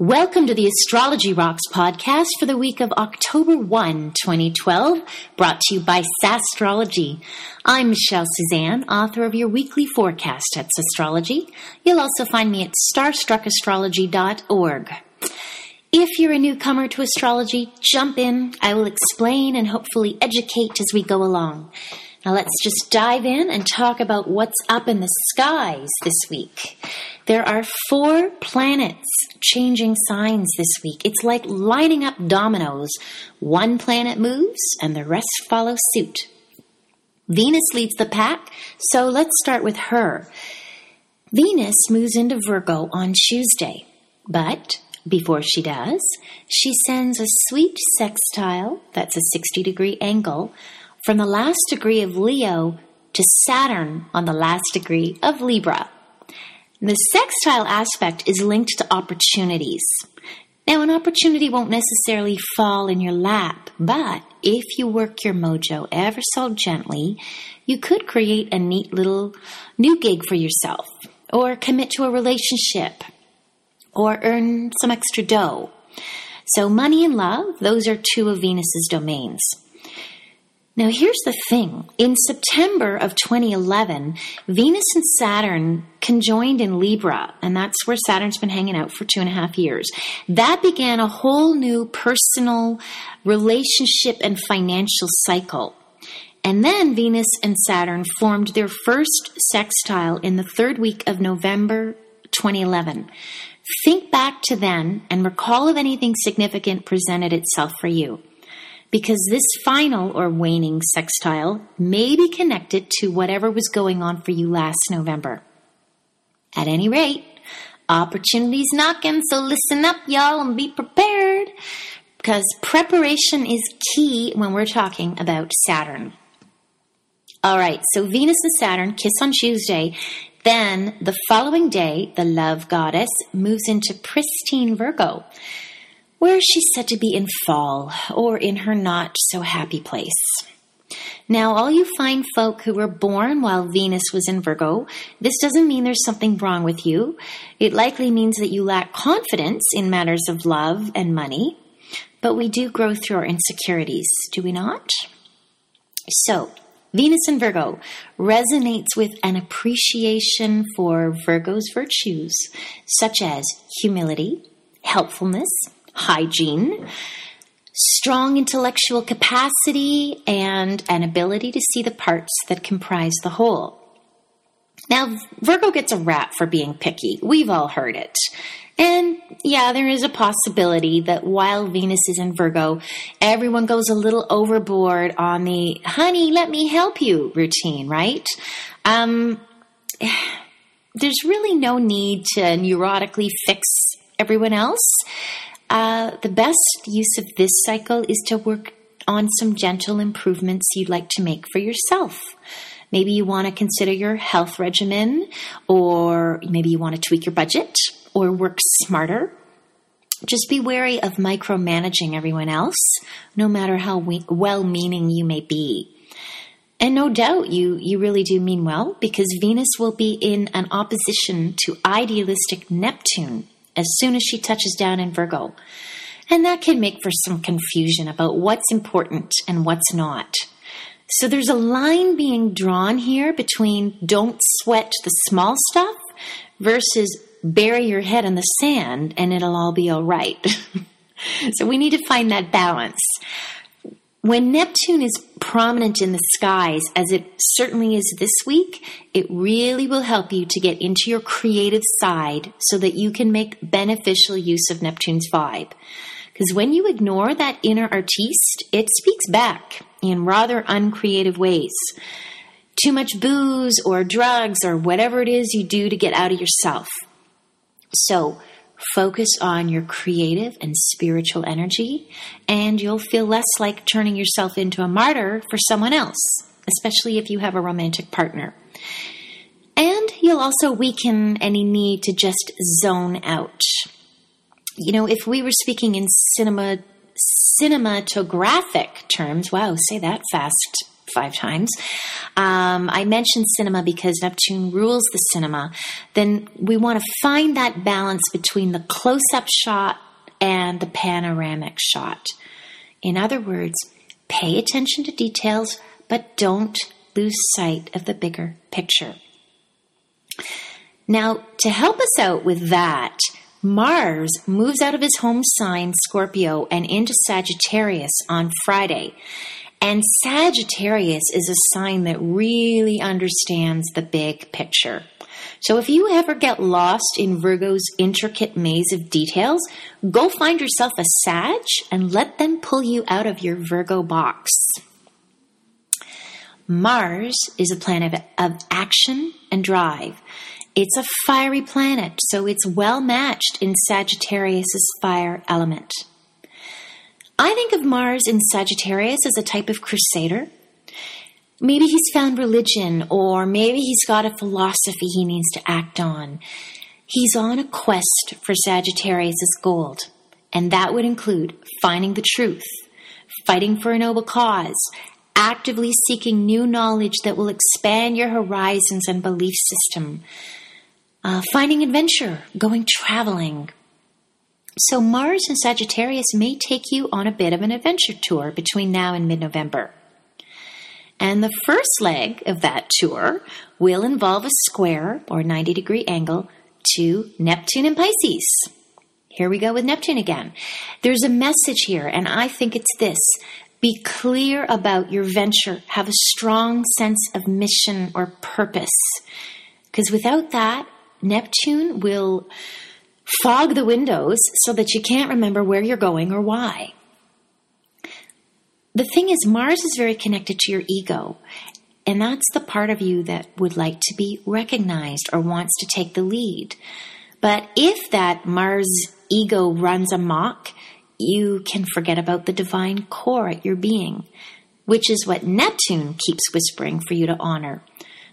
Welcome to the Astrology Rocks podcast for the week of October 1, 2012, brought to you by Sasstrology. I'm Michelle Suzanne, author of your weekly forecast at Sasstrology. You'll also find me at starstruckastrology.org. If you're a newcomer to astrology, jump in. I will explain and hopefully educate as we go along. Now let's just dive in and talk about what's up in the skies this week. There are four planets changing signs this week. It's like lining up dominoes. One planet moves and the rest follow suit. Venus leads the pack, so let's start with her. Venus moves into Virgo on Tuesday, but before she does, she sends a sweet sextile, that's a 60 degree angle, from the last degree of Leo to Saturn on the last degree of Libra. The sextile aspect is linked to opportunities. Now, an opportunity won't necessarily fall in your lap, but if you work your mojo ever so gently, you could create a neat little new gig for yourself, or commit to a relationship, or earn some extra dough. So, money and love, those are two of Venus's domains. Now, here's the thing. In September of 2011, Venus and Saturn conjoined in Libra, and that's where Saturn's been hanging out for two and a half years. That began a whole new personal relationship and financial cycle. And then Venus and Saturn formed their first sextile in the third week of November 2011. Think back to then and recall if anything significant presented itself for you because this final or waning sextile may be connected to whatever was going on for you last November. At any rate, opportunities knocking, so listen up, y'all, and be prepared because preparation is key when we're talking about Saturn. All right, so Venus and Saturn kiss on Tuesday. Then the following day, the love goddess moves into pristine Virgo where she's said to be in fall or in her not so happy place. Now, all you fine folk who were born while Venus was in Virgo, this doesn't mean there's something wrong with you. It likely means that you lack confidence in matters of love and money, but we do grow through our insecurities, do we not? So, Venus in Virgo resonates with an appreciation for Virgo's virtues, such as humility, helpfulness, hygiene, strong intellectual capacity, and an ability to see the parts that comprise the whole. Now, Virgo gets a rap for being picky. We've all heard it. And yeah, there is a possibility that while Venus is in Virgo, everyone goes a little overboard on the honey, let me help you routine, right? Um, there's really no need to neurotically fix everyone else. Uh, the best use of this cycle is to work on some gentle improvements you'd like to make for yourself. Maybe you want to consider your health regimen, or maybe you want to tweak your budget or work smarter. Just be wary of micromanaging everyone else, no matter how well meaning you may be. And no doubt you, you really do mean well because Venus will be in an opposition to idealistic Neptune as soon as she touches down in Virgo. And that can make for some confusion about what's important and what's not. So there's a line being drawn here between don't sweat the small stuff versus bury your head in the sand and it'll all be all right. so we need to find that balance. When Neptune is prominent in the skies, as it certainly is this week, it really will help you to get into your creative side so that you can make beneficial use of Neptune's vibe. Because when you ignore that inner artiste, it speaks back in rather uncreative ways. Too much booze or drugs or whatever it is you do to get out of yourself. So, Focus on your creative and spiritual energy, and you'll feel less like turning yourself into a martyr for someone else, especially if you have a romantic partner. And you'll also weaken any need to just zone out. You know, if we were speaking in cinema cinematographic terms, wow, say that fast, five times. Um, I mentioned cinema because Neptune rules the cinema. Then we want to find that balance between the close up shot and the panoramic shot. In other words, pay attention to details, but don't lose sight of the bigger picture. Now, to help us out with that, Mars moves out of his home sign, Scorpio, and into Sagittarius on Friday. And Sagittarius is a sign that really understands the big picture. So if you ever get lost in Virgo's intricate maze of details, go find yourself a Sag and let them pull you out of your Virgo box. Mars is a planet of action and drive. It's a fiery planet, so it's well matched in Sagittarius's fire element. I think of Mars in Sagittarius as a type of crusader. Maybe he's found religion, or maybe he's got a philosophy he needs to act on. He's on a quest for Sagittarius's gold, and that would include finding the truth, fighting for a noble cause, actively seeking new knowledge that will expand your horizons and belief system, uh, finding adventure, going traveling. So, Mars and Sagittarius may take you on a bit of an adventure tour between now and mid November. And the first leg of that tour will involve a square or 90 degree angle to Neptune and Pisces. Here we go with Neptune again. There's a message here, and I think it's this be clear about your venture, have a strong sense of mission or purpose. Because without that, Neptune will fog the windows so that you can't remember where you're going or why. The thing is, Mars is very connected to your ego, and that's the part of you that would like to be recognized or wants to take the lead. But if that Mars ego runs amok, you can forget about the divine core at your being, which is what Neptune keeps whispering for you to honor.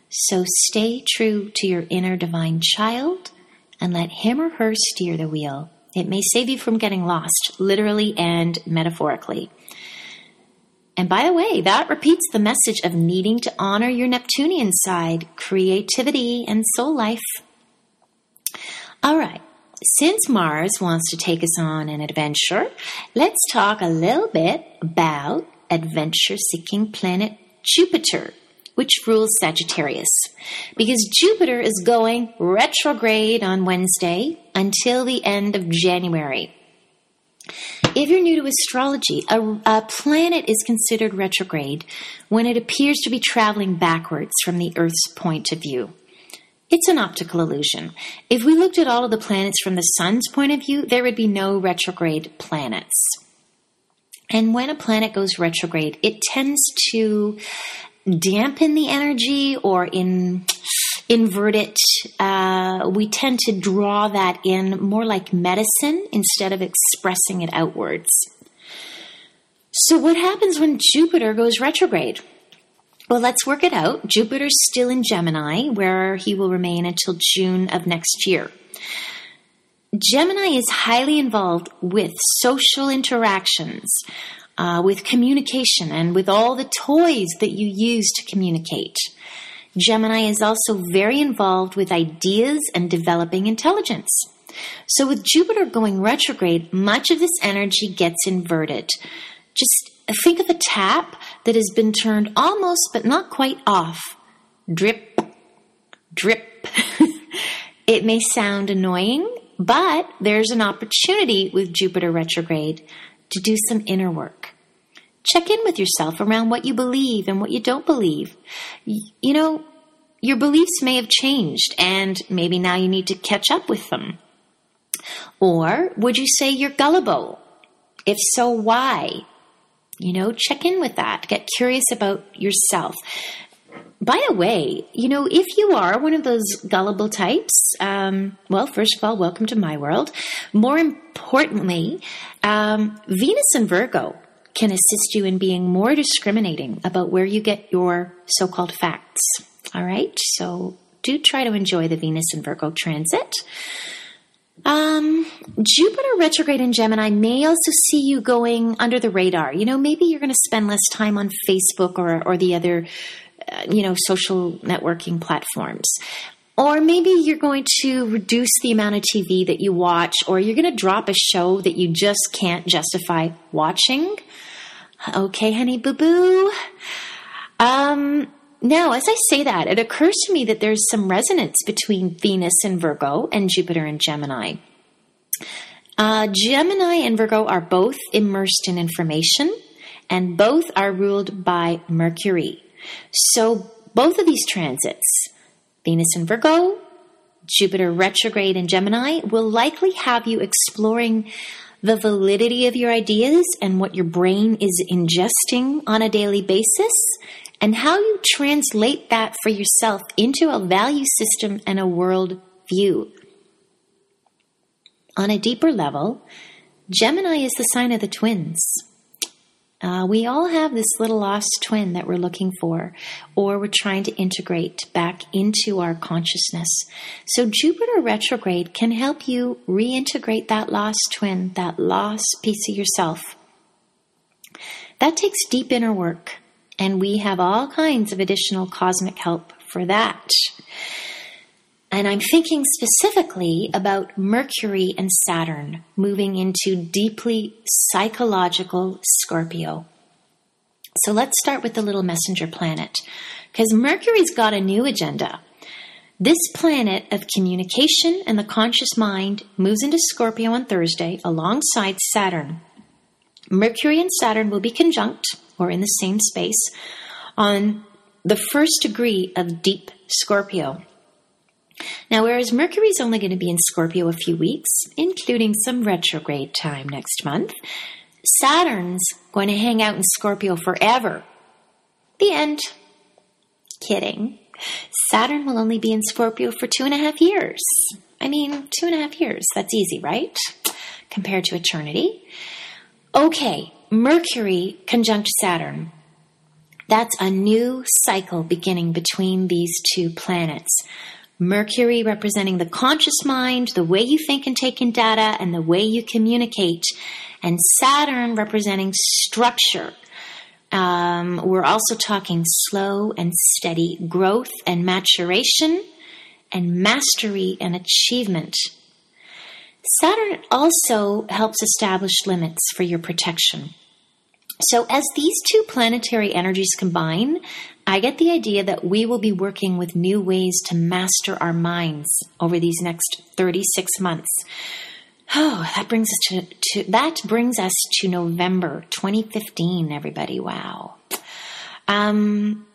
So stay true to your inner divine child and let him or her steer the wheel. It may save you from getting lost, literally and metaphorically. And by the way, that repeats the message of needing to honor your Neptunian side, creativity, and soul life. All right, since Mars wants to take us on an adventure, let's talk a little bit about adventure seeking planet Jupiter which rules Sagittarius. Because Jupiter is going retrograde on Wednesday until the end of January. If you're new to astrology, a, a, planet is considered retrograde when it appears to be traveling backwards from the Earth's point of view. It's an optical illusion. If we looked at all of the planets from the Sun's point of view, there would be no retrograde planets. And when a planet goes retrograde, it tends to dampen the energy or in invert it. Uh, we tend to draw that in more like medicine instead of expressing it outwards. So, what happens when Jupiter goes retrograde? Well, let's work it out. Jupiter's still in Gemini, where he will remain until June of next year. Gemini is highly involved with social interactions, uh, with communication and with all the toys that you use to communicate. Gemini is also very involved with ideas and developing intelligence. So, with Jupiter going retrograde, much of this energy gets inverted. Just think of a tap that has been turned almost but not quite off. Drip, drip. it may sound annoying, but there's an opportunity with Jupiter retrograde to do some inner work. Check in with yourself around what you believe and what you don't believe. You know, your beliefs may have changed and maybe now you need to catch up with them. Or would you say you're gullible? If so, why? You know, check in with that. Get curious about yourself. By the way, you know, if you are one of those gullible types, um, well, first of all, welcome to my world. More importantly, um, Venus and Virgo can assist you in being more discriminating about where you get your so called facts. All right, so do try to enjoy the Venus and Virgo transit. Um, Jupiter retrograde in Gemini may also see you going under the radar. You know, maybe you're going to spend less time on Facebook or, or the other, uh, you know, social networking platforms. Or maybe you're going to reduce the amount of TV that you watch, or you're going to drop a show that you just can't justify watching. Okay, honey boo boo. Um, now, as I say that, it occurs to me that there's some resonance between Venus and Virgo and Jupiter and Gemini. Uh, Gemini and Virgo are both immersed in information, and both are ruled by Mercury. So, both of these transits, Venus and Virgo, Jupiter retrograde in Gemini, will likely have you exploring the validity of your ideas and what your brain is ingesting on a daily basis, and how you translate that for yourself into a value system and a world view. On a deeper level, Gemini is the sign of the twins. Uh, we all have this little lost twin that we're looking for, or we're trying to integrate back into our consciousness. So, Jupiter retrograde can help you reintegrate that lost twin, that lost piece of yourself. That takes deep inner work, and we have all kinds of additional cosmic help for that. And I'm thinking specifically about Mercury and Saturn moving into deeply psychological Scorpio. So let's start with the little messenger planet, because Mercury's got a new agenda. This planet of communication and the conscious mind moves into Scorpio on Thursday alongside Saturn. Mercury and Saturn will be conjunct, or in the same space, on the first degree of deep Scorpio. Now, whereas Mercury is only going to be in Scorpio a few weeks, including some retrograde time next month, Saturn's going to hang out in Scorpio forever. The end. Kidding. Saturn will only be in Scorpio for two and a half years. I mean, two and a half years. That's easy, right? Compared to eternity. Okay, Mercury conjunct Saturn. That's a new cycle beginning between these two planets. Mercury representing the conscious mind, the way you think and take in data, and the way you communicate. And Saturn representing structure. Um, we're also talking slow and steady growth and maturation and mastery and achievement. Saturn also helps establish limits for your protection. So, as these two planetary energies combine, I get the idea that we will be working with new ways to master our minds over these next 36 months. Oh, that brings us to, to that brings us to November 2015, everybody. Wow. Um,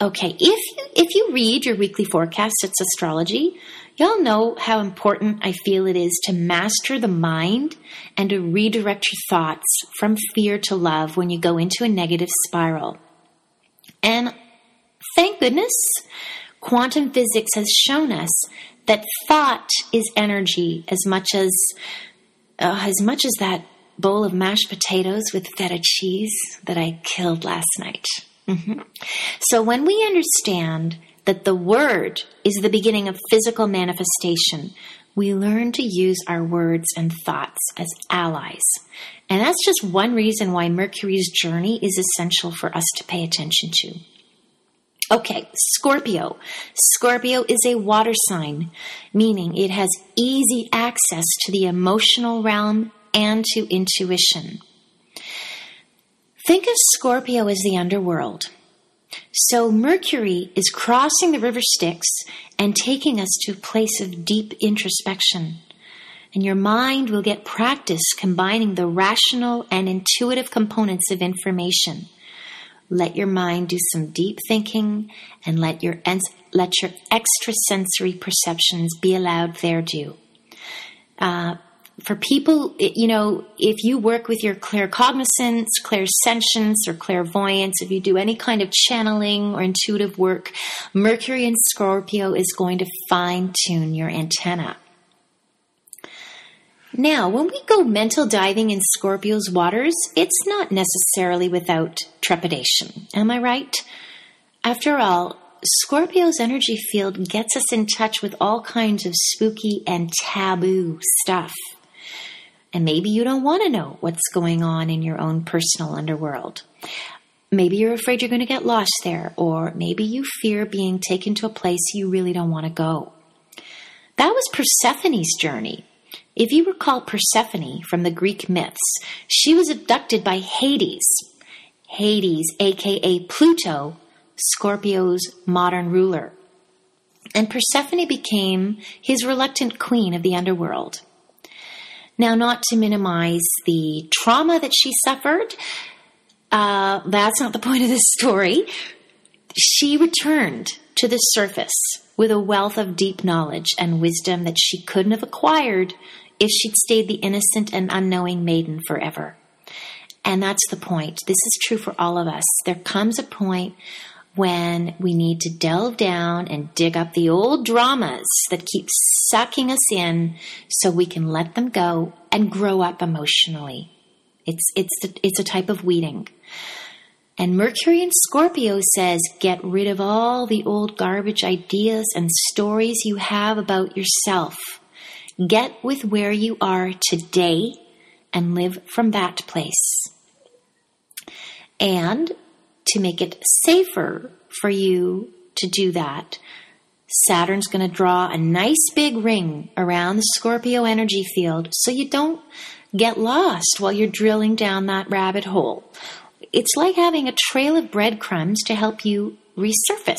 okay, if you if you read your weekly forecast, it's astrology. Y'all know how important I feel it is to master the mind and to redirect your thoughts from fear to love when you go into a negative spiral. And thank goodness, quantum physics has shown us that thought is energy as much as uh, as much as that bowl of mashed potatoes with feta cheese that I killed last night. Mm-hmm. So when we understand that the word is the beginning of physical manifestation, we learn to use our words and thoughts as allies. And that's just one reason why Mercury's journey is essential for us to pay attention to. Okay, Scorpio. Scorpio is a water sign, meaning it has easy access to the emotional realm and to intuition. Think of Scorpio as the underworld. So Mercury is crossing the river Styx and taking us to a place of deep introspection. And your mind will get practice combining the rational and intuitive components of information. Let your mind do some deep thinking and let your, let your extrasensory perceptions be allowed their due. Uh, for people, you know, if you work with your claircognizance, clairsentience, or clairvoyance, if you do any kind of channeling or intuitive work, Mercury in Scorpio is going to fine tune your antenna. Now, when we go mental diving in Scorpio's waters, it's not necessarily without trepidation. Am I right? After all, Scorpio's energy field gets us in touch with all kinds of spooky and taboo stuff. And maybe you don't want to know what's going on in your own personal underworld. Maybe you're afraid you're going to get lost there, or maybe you fear being taken to a place you really don't want to go. That was Persephone's journey. If you recall Persephone from the Greek myths, she was abducted by Hades. Hades, aka Pluto, Scorpio's modern ruler. And Persephone became his reluctant queen of the underworld. Now, not to minimize the trauma that she suffered, uh, that's not the point of this story. She returned to the surface with a wealth of deep knowledge and wisdom that she couldn't have acquired if she'd stayed the innocent and unknowing maiden forever. And that's the point. This is true for all of us. There comes a point when we need to delve down and dig up the old dramas that keep sucking us in so we can let them go and grow up emotionally. It's, it's, it's a type of weeding. And Mercury in Scorpio says get rid of all the old garbage ideas and stories you have about yourself. Get with where you are today and live from that place. And to make it safer for you to do that, Saturn's going to draw a nice big ring around the Scorpio energy field so you don't get lost while you're drilling down that rabbit hole. It's like having a trail of breadcrumbs to help you resurface.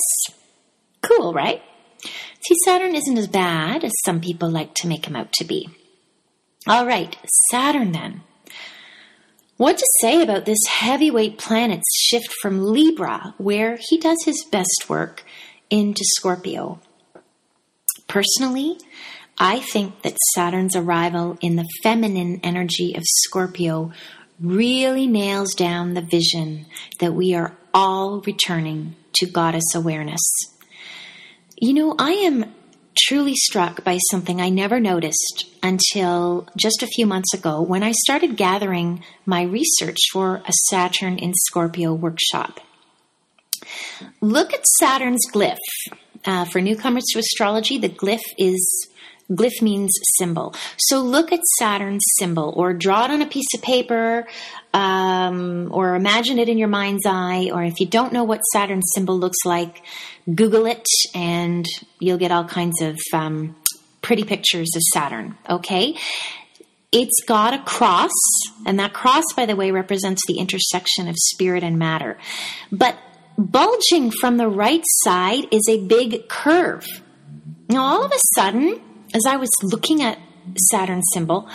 Cool, right? See, Saturn isn't as bad as some people like to make him out to be. All right, Saturn then. What to say about this heavyweight planet's shift from Libra, where he does his best work, into Scorpio? Personally, I think that Saturn's arrival in the feminine energy of Scorpio really nails down the vision that we are all returning to goddess awareness. You know, I am truly struck by something I never noticed until just a few months ago when I started gathering my research for a Saturn in Scorpio workshop. Look at Saturn's glyph. Uh, for newcomers to astrology, the glyph is glyph means symbol. So look at Saturn's symbol, or draw it on a piece of paper, um, or imagine it in your mind's eye. Or if you don't know what Saturn's symbol looks like, Google it, and you'll get all kinds of um, pretty pictures of Saturn. Okay. It's got a cross, and that cross, by the way, represents the intersection of spirit and matter. But bulging from the right side is a big curve. Now, all of a sudden, as I was looking at Saturn's symbol,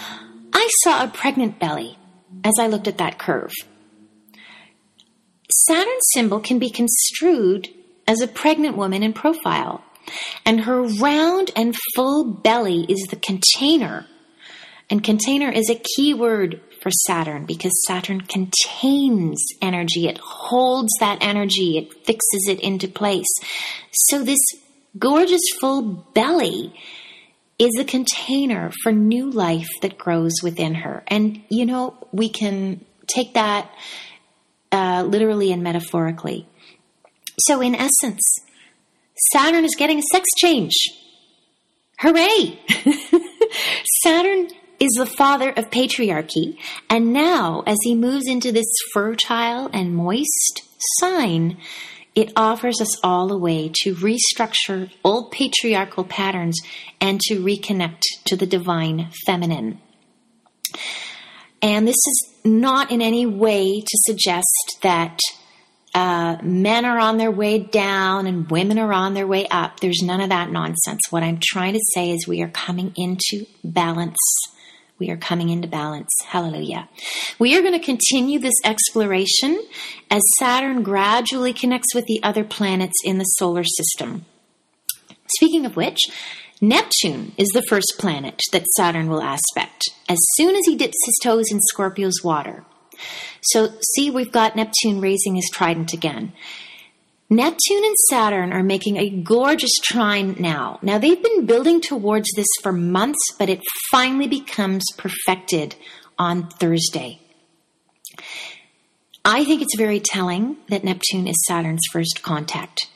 I saw a pregnant belly as I looked at that curve. Saturn's symbol can be construed as a pregnant woman in profile, and her round and full belly is the container. And container is a key word for Saturn because Saturn contains energy. It holds that energy. It fixes it into place. So this gorgeous full belly is a container for new life that grows within her. And, you know, we can take that uh, literally and metaphorically. So, in essence, Saturn is getting a sex change. Hooray! Saturn is the father of patriarchy, and now, as he moves into this fertile and moist sign, it offers us all a way to restructure old patriarchal patterns and to reconnect to the divine feminine. And this is not in any way to suggest that uh, men are on their way down and women are on their way up. There's none of that nonsense. What I'm trying to say is we are coming into balance we are coming into balance. Hallelujah. We are going to continue this exploration as Saturn gradually connects with the other planets in the solar system. Speaking of which, Neptune is the first planet that Saturn will aspect as soon as he dips his toes in Scorpio's water. So, see, we've got Neptune raising his trident again. Neptune and Saturn are making a gorgeous trine now. Now, they've been building towards this for months, but it finally becomes perfected on Thursday. I think it's very telling that Neptune is Saturn's first contact.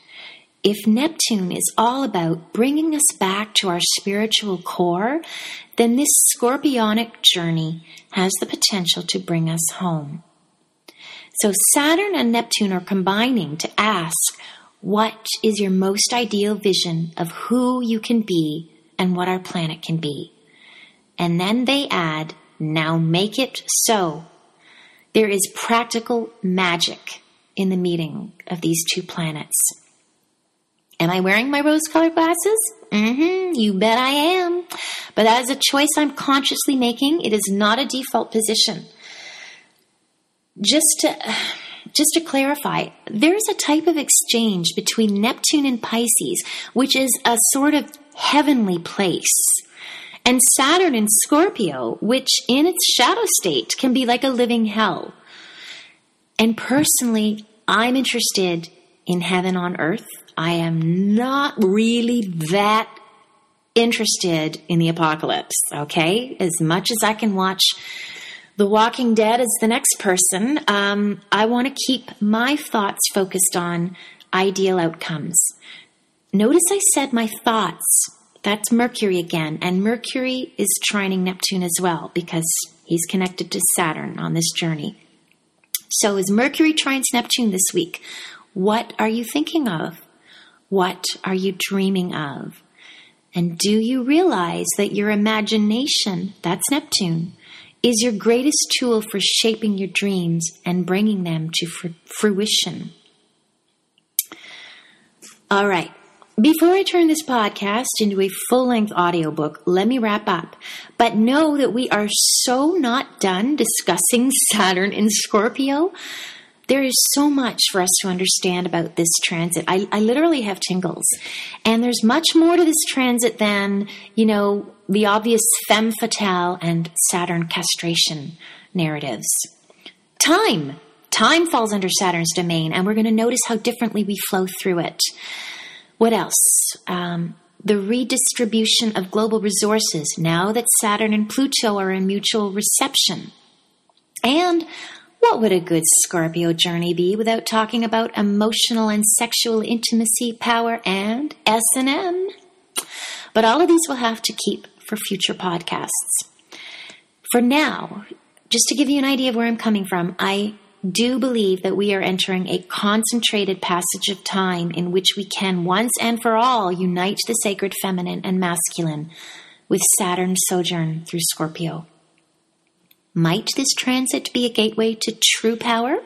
If Neptune is all about bringing us back to our spiritual core, then this scorpionic journey has the potential to bring us home. So Saturn and Neptune are combining to ask, what is your most ideal vision of who you can be and what our planet can be? And then they add, now make it so. There is practical magic in the meeting of these two planets. Am I wearing my rose colored glasses? Mm-hmm, you bet I am. But that is a choice I'm consciously making. It is not a default position. Just to, just to clarify, there's a type of exchange between Neptune and Pisces, which is a sort of heavenly place. And Saturn in Scorpio, which in its shadow state can be like a living hell. And personally, I'm interested in heaven on earth I am not really that interested in the apocalypse, okay? As much as I can watch The Walking Dead as the next person, um, I want to keep my thoughts focused on ideal outcomes. Notice I said my thoughts. That's Mercury again, and Mercury is trining Neptune as well because he's connected to Saturn on this journey. So, as Mercury trines Neptune this week, what are you thinking of? What are you dreaming of? And do you realize that your imagination, that's Neptune, is your greatest tool for shaping your dreams and bringing them to fruition? All right. Before I turn this podcast into a full length audiobook, let me wrap up. But know that we are so not done discussing Saturn in Scorpio there is so much for us to understand about this transit. I, I literally have tingles. And there's much more to this transit than, you know, the obvious femme fatale and Saturn castration narratives. Time. Time falls under Saturn's domain, and we're going to notice how differently we flow through it. What else? Um, the redistribution of global resources now that Saturn and Pluto are in mutual reception. And what would a good Scorpio journey be without talking about emotional and sexual intimacy, power, and S&M? But all of these we'll have to keep for future podcasts. For now, just to give you an idea of where I'm coming from, I do believe that we are entering a concentrated passage of time in which we can once and for all unite the sacred feminine and masculine with Saturn's sojourn through Scorpio. Might this transit be a gateway to true power?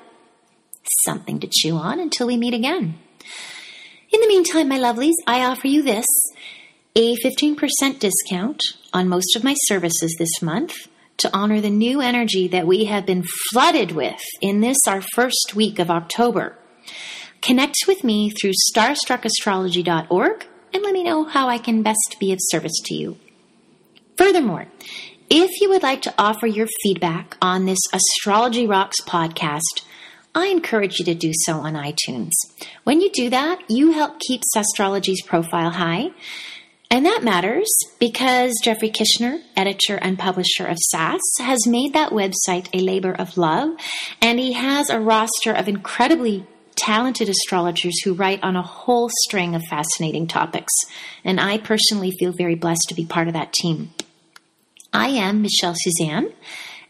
Something to chew on until we meet again. In the meantime, my lovelies, I offer you this a 15% discount on most of my services this month to honor the new energy that we have been flooded with in this, our first week of October. Connect with me through starstruckastrology.org and let me know how I can best be of service to you. Furthermore, if you would like to offer your feedback on this Astrology Rocks podcast, I encourage you to do so on iTunes. When you do that, you help keep Astrology's profile high. And that matters because Jeffrey Kishner, editor and publisher of SAS, has made that website a labor of love, and he has a roster of incredibly talented astrologers who write on a whole string of fascinating topics. And I personally feel very blessed to be part of that team. I am Michelle Suzanne,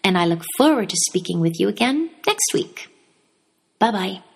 and I look forward to speaking with you again next week. Bye bye.